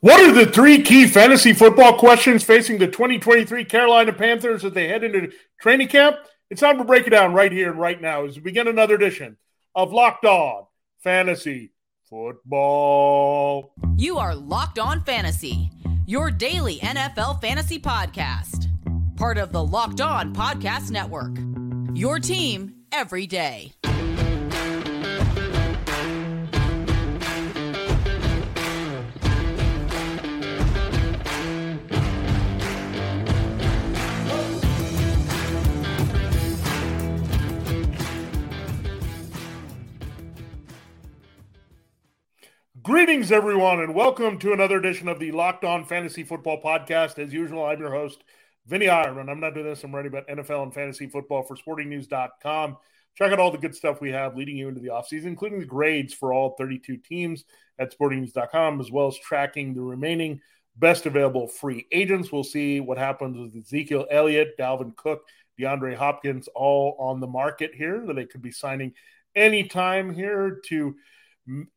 What are the three key fantasy football questions facing the 2023 Carolina Panthers as they head into training camp? It's time to break it down right here and right now as we begin another edition of Locked On Fantasy Football. You are Locked On Fantasy, your daily NFL fantasy podcast. Part of the Locked On Podcast Network. Your team every day. Greetings, everyone, and welcome to another edition of the Locked On Fantasy Football Podcast. As usual, I'm your host, Vinnie Ireland. I'm not doing this, I'm writing about NFL and fantasy football for sportingnews.com. Check out all the good stuff we have leading you into the offseason, including the grades for all 32 teams at sportingnews.com, as well as tracking the remaining best available free agents. We'll see what happens with Ezekiel Elliott, Dalvin Cook, DeAndre Hopkins, all on the market here. That they could be signing anytime here to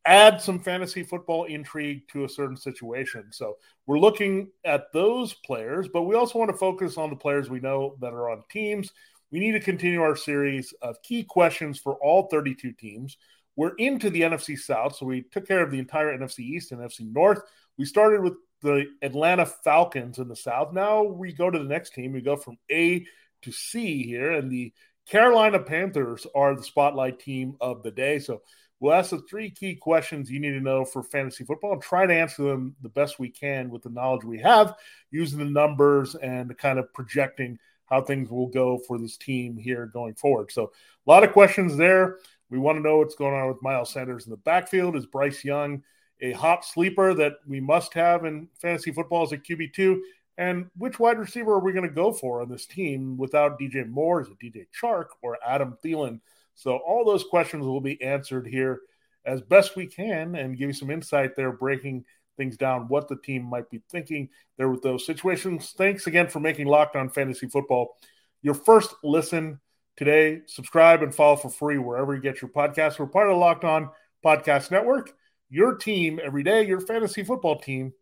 add some fantasy football intrigue to a certain situation. So we're looking at those players, but we also want to focus on the players we know that are on teams. We need to continue our series of key questions for all 32 teams. We're into the NFC South, so we took care of the entire NFC East and NFC North. We started with the Atlanta Falcons in the South. Now we go to the next team. We go from A to C here, and the Carolina Panthers are the spotlight team of the day. So We'll ask the three key questions you need to know for fantasy football and try to answer them the best we can with the knowledge we have, using the numbers and kind of projecting how things will go for this team here going forward. So, a lot of questions there. We want to know what's going on with Miles Sanders in the backfield. Is Bryce Young a hot sleeper that we must have in fantasy football as a QB2? And which wide receiver are we going to go for on this team without DJ Moore? Is it DJ Chark or Adam Thielen? So all those questions will be answered here as best we can and give you some insight there, breaking things down, what the team might be thinking there with those situations. Thanks again for making Locked On Fantasy Football your first listen today. Subscribe and follow for free wherever you get your podcasts. We're part of the Locked On Podcast Network. Your team every day, your fantasy football team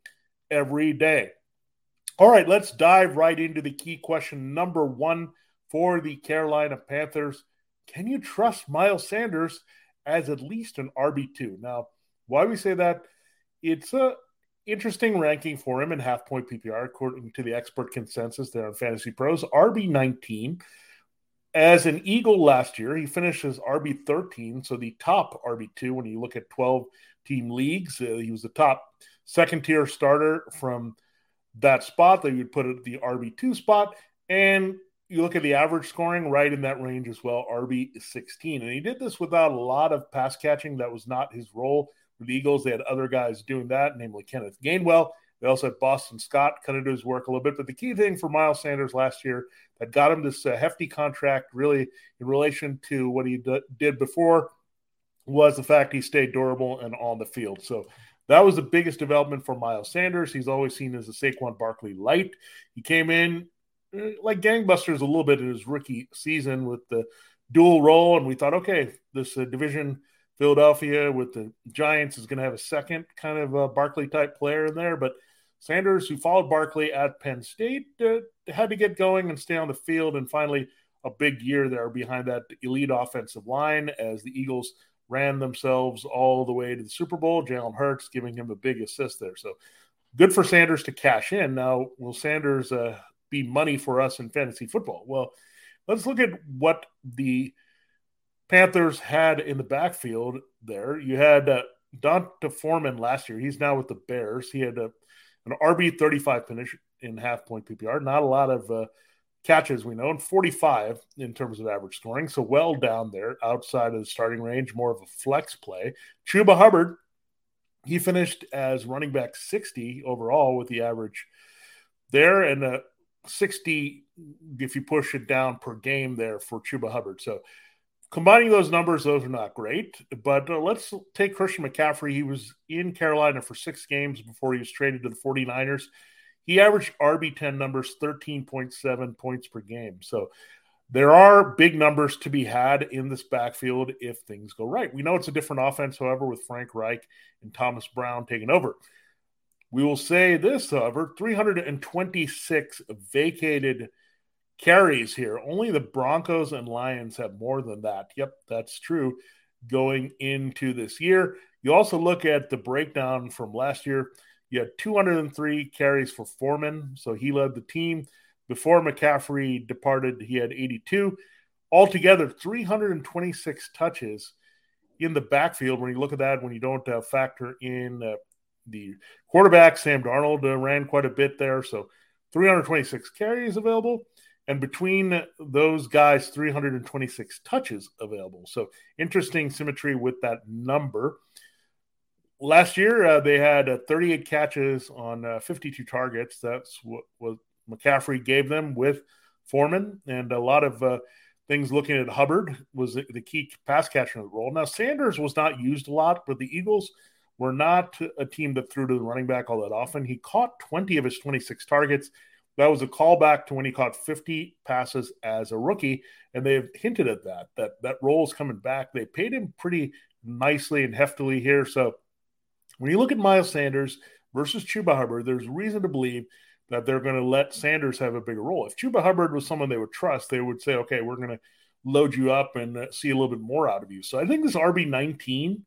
every day. All right, let's dive right into the key question number one for the Carolina Panthers. Can you trust Miles Sanders as at least an RB2? Now, why we say that? It's a interesting ranking for him in half point PPR, according to the expert consensus there on Fantasy Pros. RB19. As an Eagle last year, he finishes RB13, so the top RB2 when you look at 12 team leagues. Uh, he was the top second tier starter from that spot. They would put it the RB2 spot. And you look at the average scoring right in that range as well, RB 16. And he did this without a lot of pass catching. That was not his role with the Eagles. They had other guys doing that, namely Kenneth Gainwell. They also had Boston Scott of do his work a little bit. But the key thing for Miles Sanders last year that got him this uh, hefty contract, really in relation to what he d- did before, was the fact he stayed durable and on the field. So that was the biggest development for Miles Sanders. He's always seen as a Saquon Barkley light. He came in like gangbusters a little bit in his rookie season with the dual role, and we thought, okay, this uh, division Philadelphia with the Giants is going to have a second kind of uh, Barkley type player in there, but Sanders, who followed Barkley at Penn State, uh, had to get going and stay on the field, and finally a big year there behind that elite offensive line as the Eagles ran themselves all the way to the Super Bowl. Jalen Hurts giving him a big assist there, so good for Sanders to cash in. Now, will Sanders uh, be money for us in fantasy football. Well, let's look at what the Panthers had in the backfield there. You had uh, D'Onta Foreman last year. He's now with the Bears. He had a, an RB 35 finish in half point PPR. Not a lot of uh, catches, we know, and 45 in terms of average scoring. So well down there outside of the starting range, more of a flex play. Chuba Hubbard, he finished as running back 60 overall with the average there and uh, 60 if you push it down per game there for Chuba Hubbard. So combining those numbers, those are not great. But uh, let's take Christian McCaffrey. He was in Carolina for six games before he was traded to the 49ers. He averaged RB10 numbers 13.7 points per game. So there are big numbers to be had in this backfield if things go right. We know it's a different offense, however, with Frank Reich and Thomas Brown taking over. We will say this, however 326 vacated carries here. Only the Broncos and Lions have more than that. Yep, that's true going into this year. You also look at the breakdown from last year. You had 203 carries for Foreman, so he led the team. Before McCaffrey departed, he had 82. Altogether, 326 touches in the backfield. When you look at that, when you don't uh, factor in uh, the quarterback, Sam Darnold uh, ran quite a bit there. So 326 carries available. And between those guys, 326 touches available. So interesting symmetry with that number. Last year, uh, they had uh, 38 catches on uh, 52 targets. That's what, what McCaffrey gave them with Foreman, and a lot of uh, things looking at Hubbard was the, the key pass catcher in the role. Now, Sanders was not used a lot, but the Eagles we're not a team that threw to the running back all that often. He caught 20 of his 26 targets. That was a callback to when he caught 50 passes as a rookie, and they've hinted at that that that role is coming back. They paid him pretty nicely and heftily here. So when you look at Miles Sanders versus Chuba Hubbard, there's reason to believe that they're going to let Sanders have a bigger role. If Chuba Hubbard was someone they would trust, they would say, "Okay, we're going to load you up and uh, see a little bit more out of you." So I think this RB 19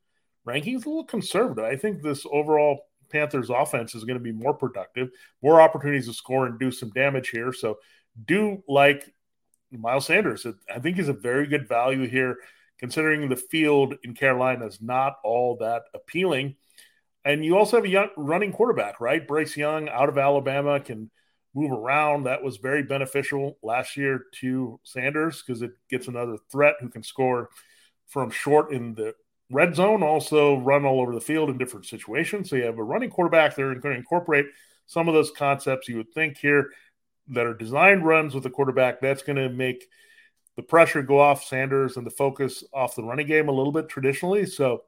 rankings a little conservative. I think this overall Panthers offense is going to be more productive, more opportunities to score and do some damage here. So do like Miles Sanders. I think he's a very good value here, considering the field in Carolina is not all that appealing. And you also have a young running quarterback, right? Bryce Young out of Alabama can move around. That was very beneficial last year to Sanders because it gets another threat who can score from short in the red zone, also run all over the field in different situations. So you have a running quarterback there and going to incorporate some of those concepts you would think here that are designed runs with the quarterback. That's going to make the pressure go off Sanders and the focus off the running game a little bit traditionally. So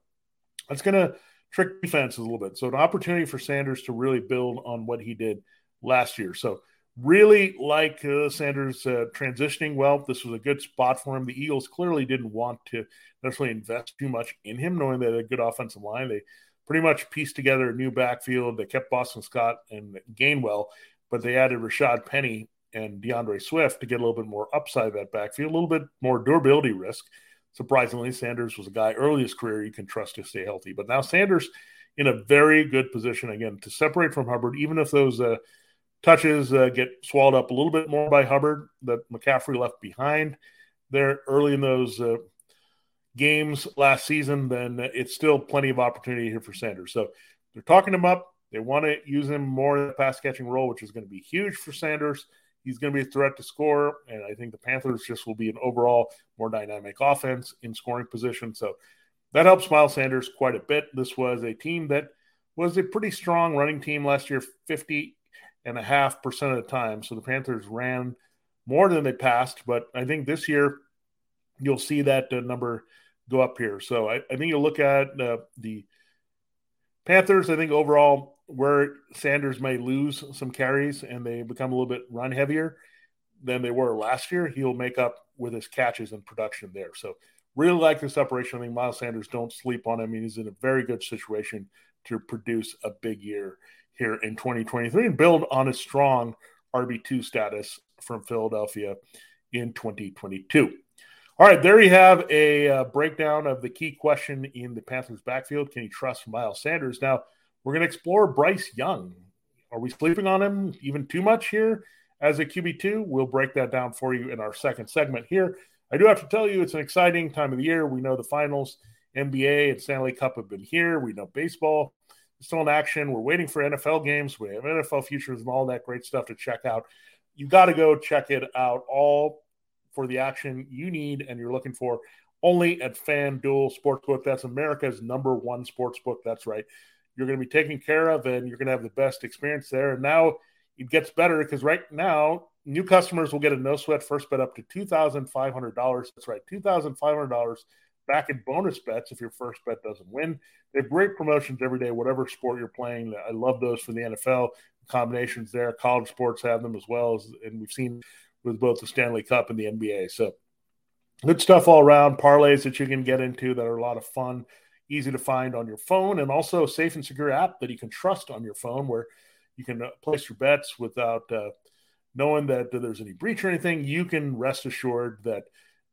that's going to trick defenses a little bit. So an opportunity for Sanders to really build on what he did last year. So really like uh, Sanders uh, transitioning well. This was a good spot for him. The Eagles clearly didn't want to necessarily invest too much in him, knowing they had a good offensive line. They pretty much pieced together a new backfield. They kept Boston Scott and Gainwell, but they added Rashad Penny and D'Andre Swift to get a little bit more upside that backfield, a little bit more durability risk. Surprisingly, Sanders was a guy early in his career you can trust to stay healthy. But now Sanders in a very good position again to separate from Hubbard, even if those uh, touches uh, get swallowed up a little bit more by Hubbard that McCaffrey left behind there early in those uh, games last season, then it's still plenty of opportunity here for Sanders. So they're talking him up. They want to use him more in the pass catching role, which is going to be huge for Sanders. He's going to be a threat to score, and I think the Panthers just will be an overall more dynamic offense in scoring position. So that helps Miles Sanders quite a bit. This was a team that was a pretty strong running team last year, 50 and a half percent of the time. So the Panthers ran more than they passed, but I think this year you'll see that uh, number go up here. So I, I think you'll look at uh, the Panthers. I think overall where Sanders may lose some carries and they become a little bit run heavier than they were last year, he'll make up with his catches and production there. So really like this operation. I think Miles Sanders don't sleep on him. I mean, he's in a very good situation to produce a big year here in 2023 and build on a strong RB2 status from Philadelphia in 2022. All right, there you have a uh, breakdown of the key question in the Panthers backfield. Can you trust Miles Sanders? Now, we're going to explore Bryce Young. Are we sleeping on him even too much here as a QB2? We'll break that down for you in our second segment here. I do have to tell you, it's an exciting time of the year. We know the finals, NBA and Stanley Cup have been here. We know baseball still in action. We're waiting for NFL games. We have NFL futures and all that great stuff to check out. You got to go check it out all for the action you need and you're looking for only at FanDuel Sportsbook. That's America's number one sportsbook. That's right. You're going to be taken care of and you're going to have the best experience there. And now it gets better because right now, new customers will get a no sweat first bet up to $2,500. That's right, $2,500 back in bonus bets if your first bet doesn't win. They have great promotions every day, whatever sport you're playing. I love those for the NFL combinations there. College sports have them as well as, and we've seen with both the Stanley Cup and the NBA. So good stuff all around. Parlays that you can get into that are a lot of fun. easy to find on your phone, and also a safe and secure app that you can trust on your phone where you can uh, place your bets without uh, knowing that there's any breach or anything. You can rest assured that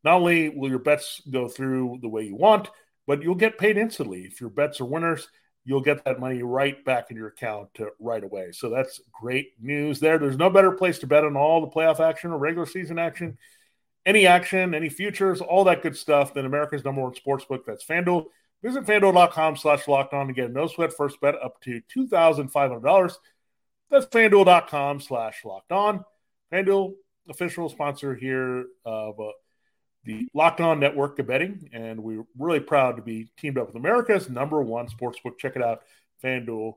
not only will your bets go through the way you want, but you'll get paid instantly. If your bets are winners, you'll get that money right back in your account uh, right away. So that's great news there. There's no better place to bet on all the playoff action or regular season action, any action, any futures, all that good stuff than America's number one sports book. That's FanDuel. Visit fanduel.com slash locked on to get a no sweat first bet up to $2,500. That's fanduel.com slash locked on. FanDuel, official sponsor here of uh, the Locked On Network of Betting, and we're really proud to be teamed up with America's number one sportsbook. Check it out, FanDuel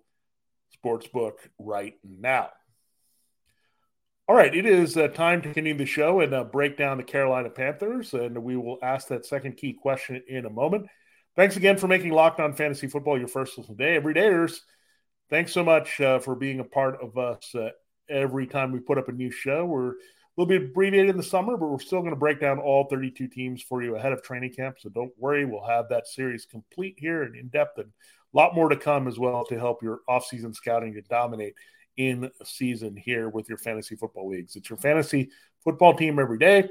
Sportsbook, right now. All right, it is uh, time to continue the show and uh, break down the Carolina Panthers, and we will ask that second key question in a moment. Thanks again for making Locked On Fantasy Football your first listen day. Everydayers, thanks so much uh, for being a part of us uh, every time we put up a new show. We're little bit abbreviated in the summer, but we're still going to break down all 32 teams for you ahead of training camp. So don't worry, we'll have that series complete here and in depth and a lot more to come as well to help your offseason scouting to dominate in season here with your fantasy football leagues. It's your fantasy football team every day.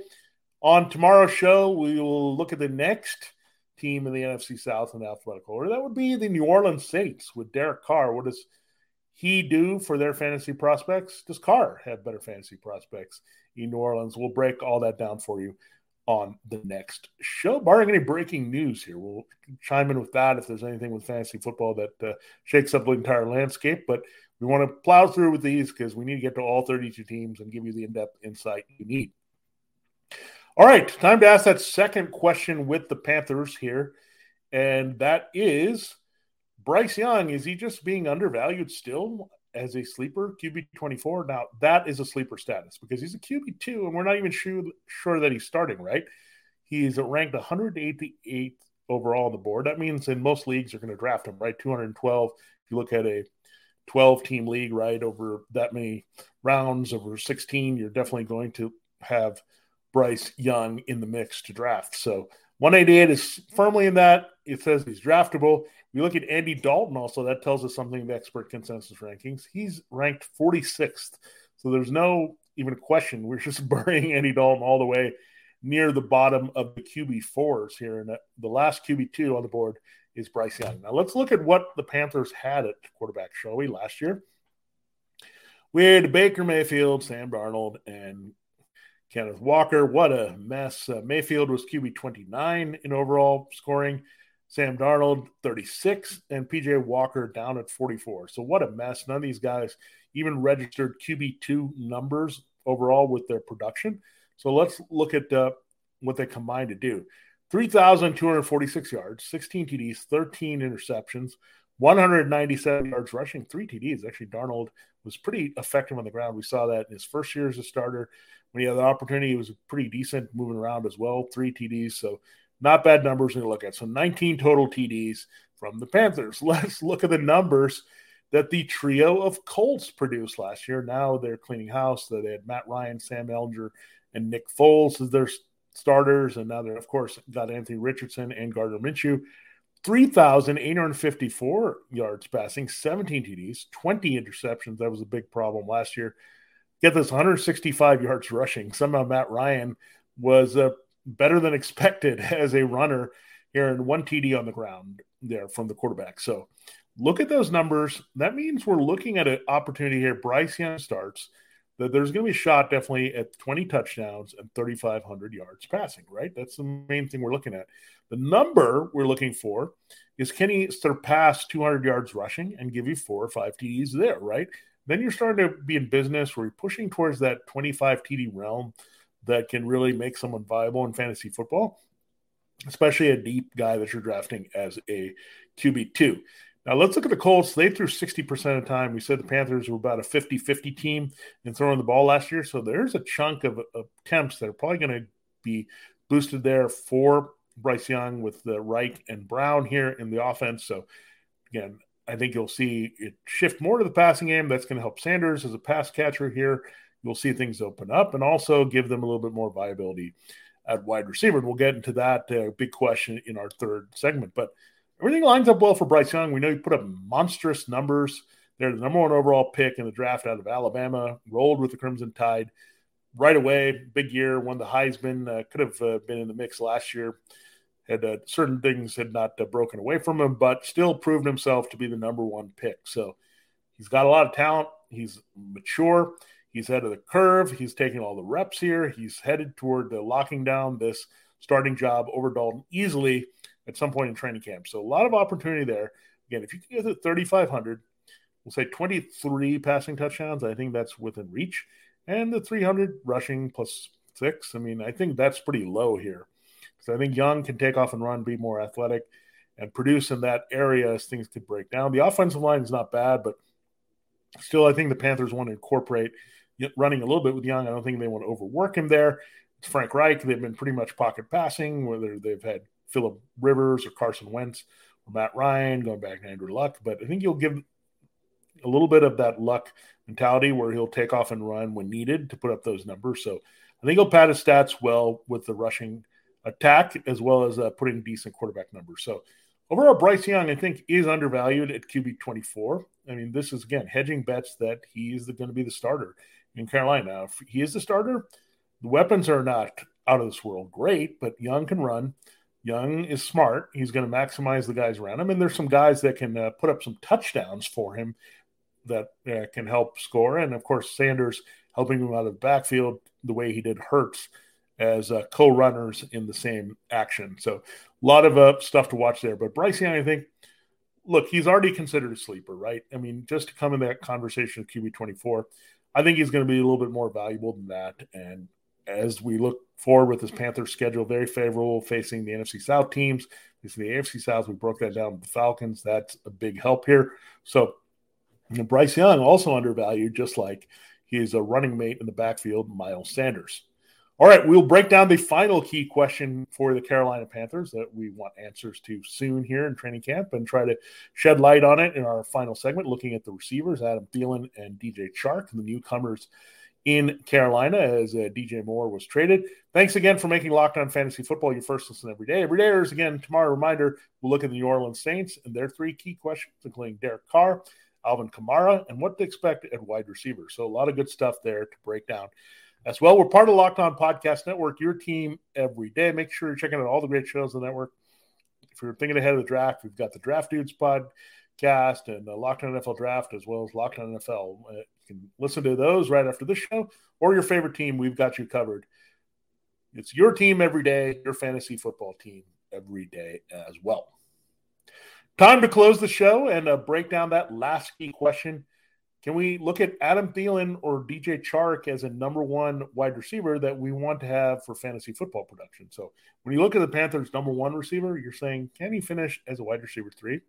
On tomorrow's show, we will look at the next team in the NFC South in alphabetical order. That would be the New Orleans Saints with Derek Carr. What does he do for their fantasy prospects? Does Carr have better fantasy prospects in New Orleans? We'll break all that down for you on the next show. Barring any breaking news here, we'll chime in with that if there's anything with fantasy football that uh, shakes up the entire landscape. But we want to plow through with these because we need to get to all 32 teams and give you the in depth insight you need. All right, time to ask that second question with the Panthers here. And that is Bryce Young, is he just being undervalued still as a sleeper QB 24? Now, that is a sleeper status because he's a QB 2, and we're not even sure, sure that he's starting, right? He's ranked 188th overall on the board. That means in most leagues you're going to draft him, right? 212. If you look at a 12 team league, right, over that many rounds, over 16, you're definitely going to have Bryce Young in the mix to draft. So 188 is firmly in that. It says he's draftable. We look at Andy Dalton also. That tells us something in the expert consensus rankings. He's ranked 46th. So there's no even a question. We're just burying Andy Dalton all the way near the bottom of the QB fours here. And the last QB two on the board is Bryce Young. Now let's look at what the Panthers had at quarterback, shall we, last year? We had Baker Mayfield, Sam Darnold, and Kenneth Walker. What a mess. Uh, Mayfield was QB 29 in overall scoring. Sam Darnold, 36, and PJ Walker down at 44. So, what a mess. None of these guys even registered QB2 numbers overall with their production. So, let's look at uh, what they combined to do 3,246 yards, 16 TDs, 13 interceptions, 197 yards rushing, three TDs. Actually, Darnold was pretty effective on the ground. We saw that in his first year as a starter. When he had the opportunity, he was pretty decent moving around as well, three TDs. So, not bad numbers to look at. So 19 total TDs from the Panthers. Let's look at the numbers that the trio of Colts produced last year. Now they're cleaning house. They had Matt Ryan, Sam Ehlinger, and Nick Foles as their starters. And now they're, of course, got Anthony Richardson and Gardner Minshew. 3,854 yards passing, 17 TDs, 20 interceptions. That was a big problem last year. Get this 165 yards rushing. Somehow Matt Ryan was uh, better than expected as a runner here and one TD on the ground there from the quarterback. So look at those numbers. That means we're looking at an opportunity here. Bryce Young starts that there's going to be a shot definitely at 20 touchdowns and 3,500 yards passing, right? That's the main thing we're looking at. The number we're looking for is can he surpass 200 yards rushing and give you four or five TDs there, right? Then you're starting to be in business where you're pushing towards that 25 TD realm that can really make someone viable in fantasy football, especially a deep guy that you're drafting as a QB2. Now let's look at the Colts. They threw 60% of the time. We said the Panthers were about a 50 50 team in throwing the ball last year. So there's a chunk of, attempts that are probably going to be boosted there for Bryce Young with the Reich and Brown here in the offense. So again, I think you'll see it shift more to the passing game. That's going to help Sanders as a pass catcher here you'll see things open up and also give them a little bit more viability at wide receiver. And we'll get into that uh, big question in our third segment. But everything lines up well for Bryce Young. We know he put up monstrous numbers. They're the number one overall pick in the draft out of Alabama, rolled with the Crimson Tide right away. Big year, won the Heisman, uh, could have uh, been in the mix last year. Had uh, certain things had not uh, broken away from him, but still proved himself to be the number one pick. So he's got a lot of talent. He's mature. He's ahead of the curve. He's taking all the reps here. He's headed toward the locking down this starting job over Dalton easily at some point in training camp. So a lot of opportunity there. Again, if you can get to 3,500, we'll say 23 passing touchdowns. I think that's within reach. And the 300 rushing plus six. I mean, I think that's pretty low here. So I think Young can take off and run, be more athletic, and produce in that area as things could break down. The offensive line is not bad, but still, I think the Panthers want to incorporate running a little bit with Young. I don't think they want to overwork him there. It's Frank Reich. They've been pretty much pocket passing, whether they've had Philip Rivers or Carson Wentz or Matt Ryan, going back to Andrew Luck. But I think you'll give a little bit of that luck mentality where he'll take off and run when needed to put up those numbers. So I think he'll pad his stats well with the rushing attack as well as uh, putting decent quarterback numbers. So overall, Bryce Young, I think, is undervalued at QB 24. I mean, this is, again, hedging bets that he's going to be the starter in Carolina. If he is the starter, the weapons are not out of this world great, but Young can run. Young is smart. He's going to maximize the guys around him. And there's some guys that can uh, put up some touchdowns for him that uh, can help score. And of course, Sanders helping him out of the backfield the way he did Hurts as uh, co runners in the same action. So a lot of uh, stuff to watch there. But Bryce Young, I think, look, he's already considered a sleeper, right? I mean, just to come in that conversation of QB 24, I think he's going to be a little bit more valuable than that. And as we look forward with this Panthers schedule, very favorable facing the NFC South teams. Facing the AFC South, we broke that down with the Falcons. That's a big help here. So Bryce Young also undervalued, just like he's a running mate in the backfield, Miles Sanders. All right, we'll break down the final key question for the Carolina Panthers that we want answers to soon here in training camp and try to shed light on it in our final segment, looking at the receivers, Adam Thielen and DJ Chark, the newcomers in Carolina as uh, DJ Moore was traded. Thanks again for making Locked On Fantasy Football your first listen every day. Every day is again tomorrow. Reminder: We'll look at the New Orleans Saints and their three key questions, including Derek Carr, Alvin Kamara, and what to expect at wide receiver. So a lot of good stuff there to break down as well. We're part of the Locked On Podcast Network, your team every day. Make sure you're checking out all the great shows on the network. If you're thinking ahead of the draft, we've got the Draft Dudes podcast and the Locked On NFL Draft, as well as Locked On NFL. Uh, you can listen to those right after this show or your favorite team. We've got you covered. It's your team every day, your fantasy football team every day as well. Time to close the show and uh, break down that last key question. Can we look at Adam Thielen or DJ Chark as a number one wide receiver that we want to have for fantasy football production? So when you look at the Panthers' number one receiver, you're saying, can he finish as a wide receiver three?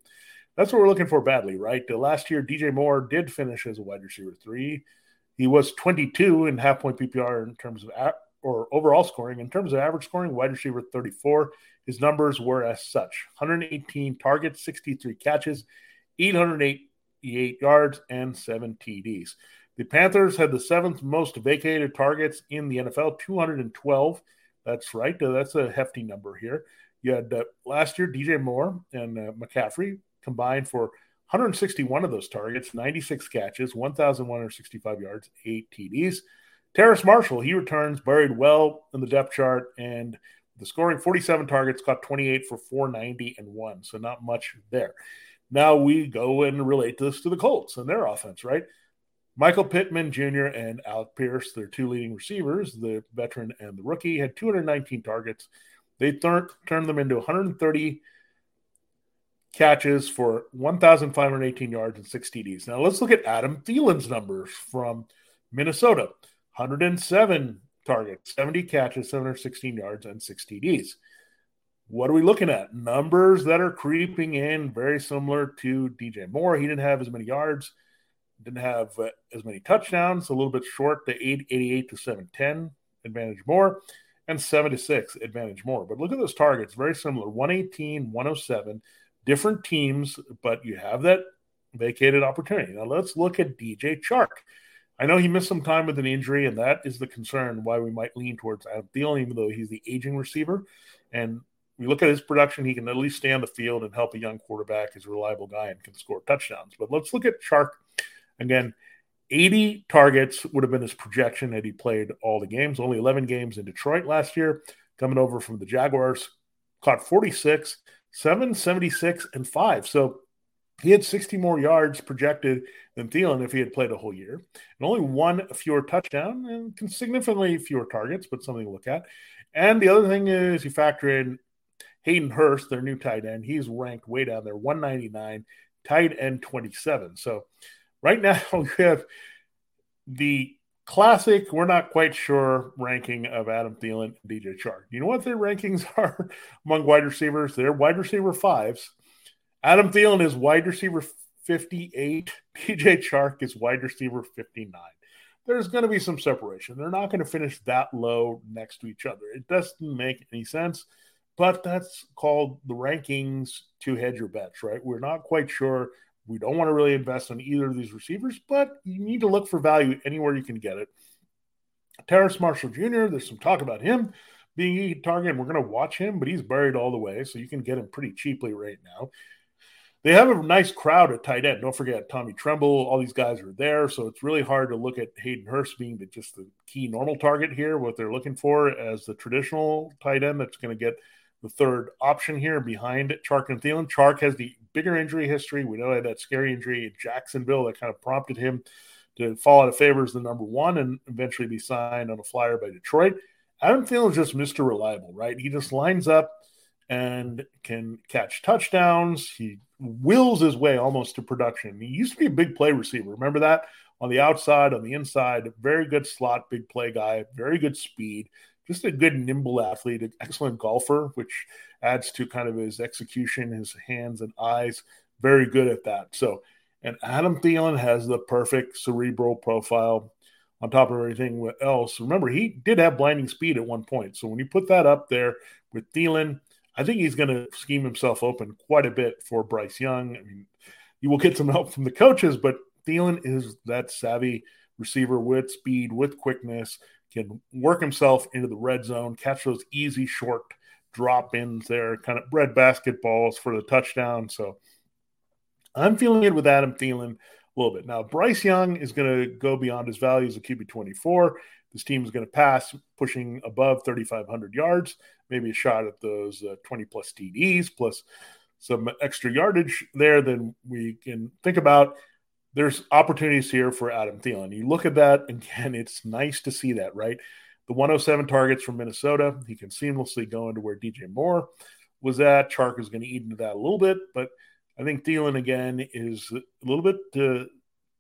That's what we're looking for badly, right? The last year, DJ Moore did finish as a wide receiver three. He was 22 in half point PPR in terms of or overall scoring. In terms of average scoring, wide receiver 34. His numbers were as such 118 targets, 63 catches, 888 yards, and seven TDs. The Panthers had the seventh most vacated targets in the NFL, 212. That's right. That's a hefty number here. You had uh, last year DJ Moore and uh, McCaffrey combined for 161 of those targets, 96 catches, 1,165 yards, eight TDs. Terrace Marshall, he returns buried well in the depth chart and the scoring 47 targets, caught 28 for 490 and one. So not much there. Now we go and relate this to the Colts and their offense, right? Michael Pittman Jr. and Alec Pierce, their two leading receivers, the veteran and the rookie, had 219 targets. They th- turned them into 130 catches for 1,518 yards and six TDs. Now let's look at Adam Thielen's numbers from Minnesota 107 targets, 70 catches, 716 yards, and six TDs. What are we looking at? Numbers that are creeping in, very similar to DJ Moore. He didn't have as many yards, didn't have uh, as many touchdowns, a little bit short, the 888 to 710 advantage more, and 76 advantage more. But look at those targets, very similar 118, 107, different teams, but you have that vacated opportunity. Now let's look at DJ Chark. I know he missed some time with an injury, and that is the concern why we might lean towards Adam Thielen, even though he's the aging receiver. And we look at his production, he can at least stay on the field and help a young quarterback He's a reliable guy and can score touchdowns. But let's look at Chark again. 80 targets would have been his projection had he played all the games. Only 11 games in Detroit last year, coming over from the Jaguars, caught 46, 776, and 5. So he had 60 more yards projected than Thielen if he had played a whole year, and only one fewer touchdown and significantly fewer targets, but something to look at. And the other thing is you factor in Hayden Hurst, their new tight end. He's ranked way down there, 199, tight end 27. So right now we have the classic, we're not quite sure ranking of Adam Thielen and DJ Chark. You know what their rankings are among wide receivers? They're wide receiver fives. Adam Thielen is wide receiver 58. DJ Chark is wide receiver 59. There's going to be some separation. They're not going to finish that low next to each other. It doesn't make any sense, but that's called the rankings to hedge your bets, right? We're not quite sure. We don't want to really invest in either of these receivers, but you need to look for value anywhere you can get it. Terrace Marshall Jr., there's some talk about him being a target, and we're going to watch him, but he's buried all the way, so you can get him pretty cheaply right now. They have a nice crowd at tight end. Don't forget Tommy Tremble. All these guys are there, so it's really hard to look at Hayden Hurst being the, just the key normal target here. What they're looking for as the traditional tight end that's going to get the third option here behind Chark and Thielen. Chark has the bigger injury history. We know had that scary injury in Jacksonville that kind of prompted him to fall out of favor as the number one and eventually be signed on a flyer by Detroit. Adam Thielen is just Mr. Reliable, right? He just lines up and can catch touchdowns. He wills his way almost to production. He used to be a big play receiver. Remember that? On the outside, on the inside, very good slot, big play guy, very good speed, just a good nimble athlete, an excellent golfer, which adds to kind of his execution, his hands and eyes. Very good at that. So, and Adam Thielen has the perfect cerebral profile on top of everything else. Remember, he did have blinding speed at one point. So when you put that up there with Thielen, I think he's going to scheme himself open quite a bit for Bryce Young. I mean, you will get some help from the coaches, but Thielen is that savvy receiver with speed, with quickness, can work himself into the red zone, catch those easy short drop ins there, kind of bread basketballs for the touchdown. So I'm feeling it with Adam Thielen a little bit. Now, Bryce Young is going to go beyond his values of QB 24. This team is going to pass, pushing above 3,500 yards, maybe a shot at those uh, 20 plus TDs, plus some extra yardage there. Then we can think about there's opportunities here for Adam Thielen. You look at that, again, it's nice to see that, right? The 107 targets from Minnesota, he can seamlessly go into where DJ Moore was at. Chark is going to eat into that a little bit, but I think Thielen again is a little bit uh,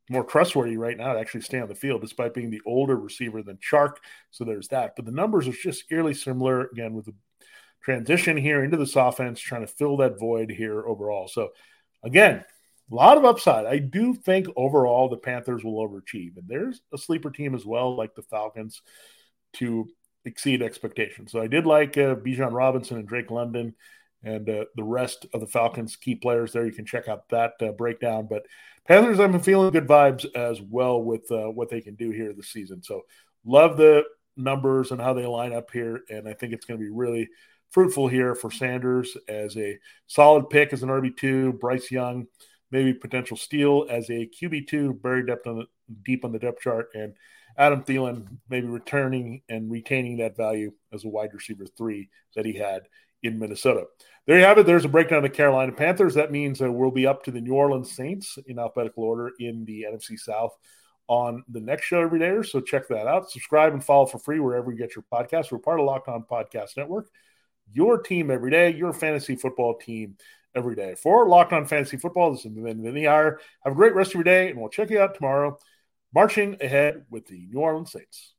more trustworthy right now to actually stay on the field, despite being the older receiver than Chark. So there's that. But the numbers are just eerily similar again with the transition here into this offense, trying to fill that void here overall. So again, a lot of upside. I do think overall the Panthers will overachieve. And there's a sleeper team as well, like the Falcons, to exceed expectations. So I did like uh, Bijan Robinson and Drake London and uh, the rest of the Falcons key players there. You can check out that uh, breakdown. But Panthers, I'm feeling good vibes as well with uh, what they can do here this season. So love the numbers and how they line up here, and I think it's going to be really fruitful here for Sanders as a solid pick as an RB two. Bryce Young, maybe potential steal as a QB two, buried depth on the, deep on the depth chart, and Adam Thielen maybe returning and retaining that value as a wide receiver three that he had in Minnesota. There you have it. There's a breakdown of the Carolina Panthers. That means uh, we'll be up to the New Orleans Saints in alphabetical order in the NFC South on the next show every day. So check that out. Subscribe and follow for free wherever you get your podcasts. We're part of Locked On Podcast Network. Your team every day, your fantasy football team every day. For Locked On Fantasy Football, this is Ben Vinnie Have a great rest of your day, and we'll check you out tomorrow. Marching ahead with the New Orleans Saints.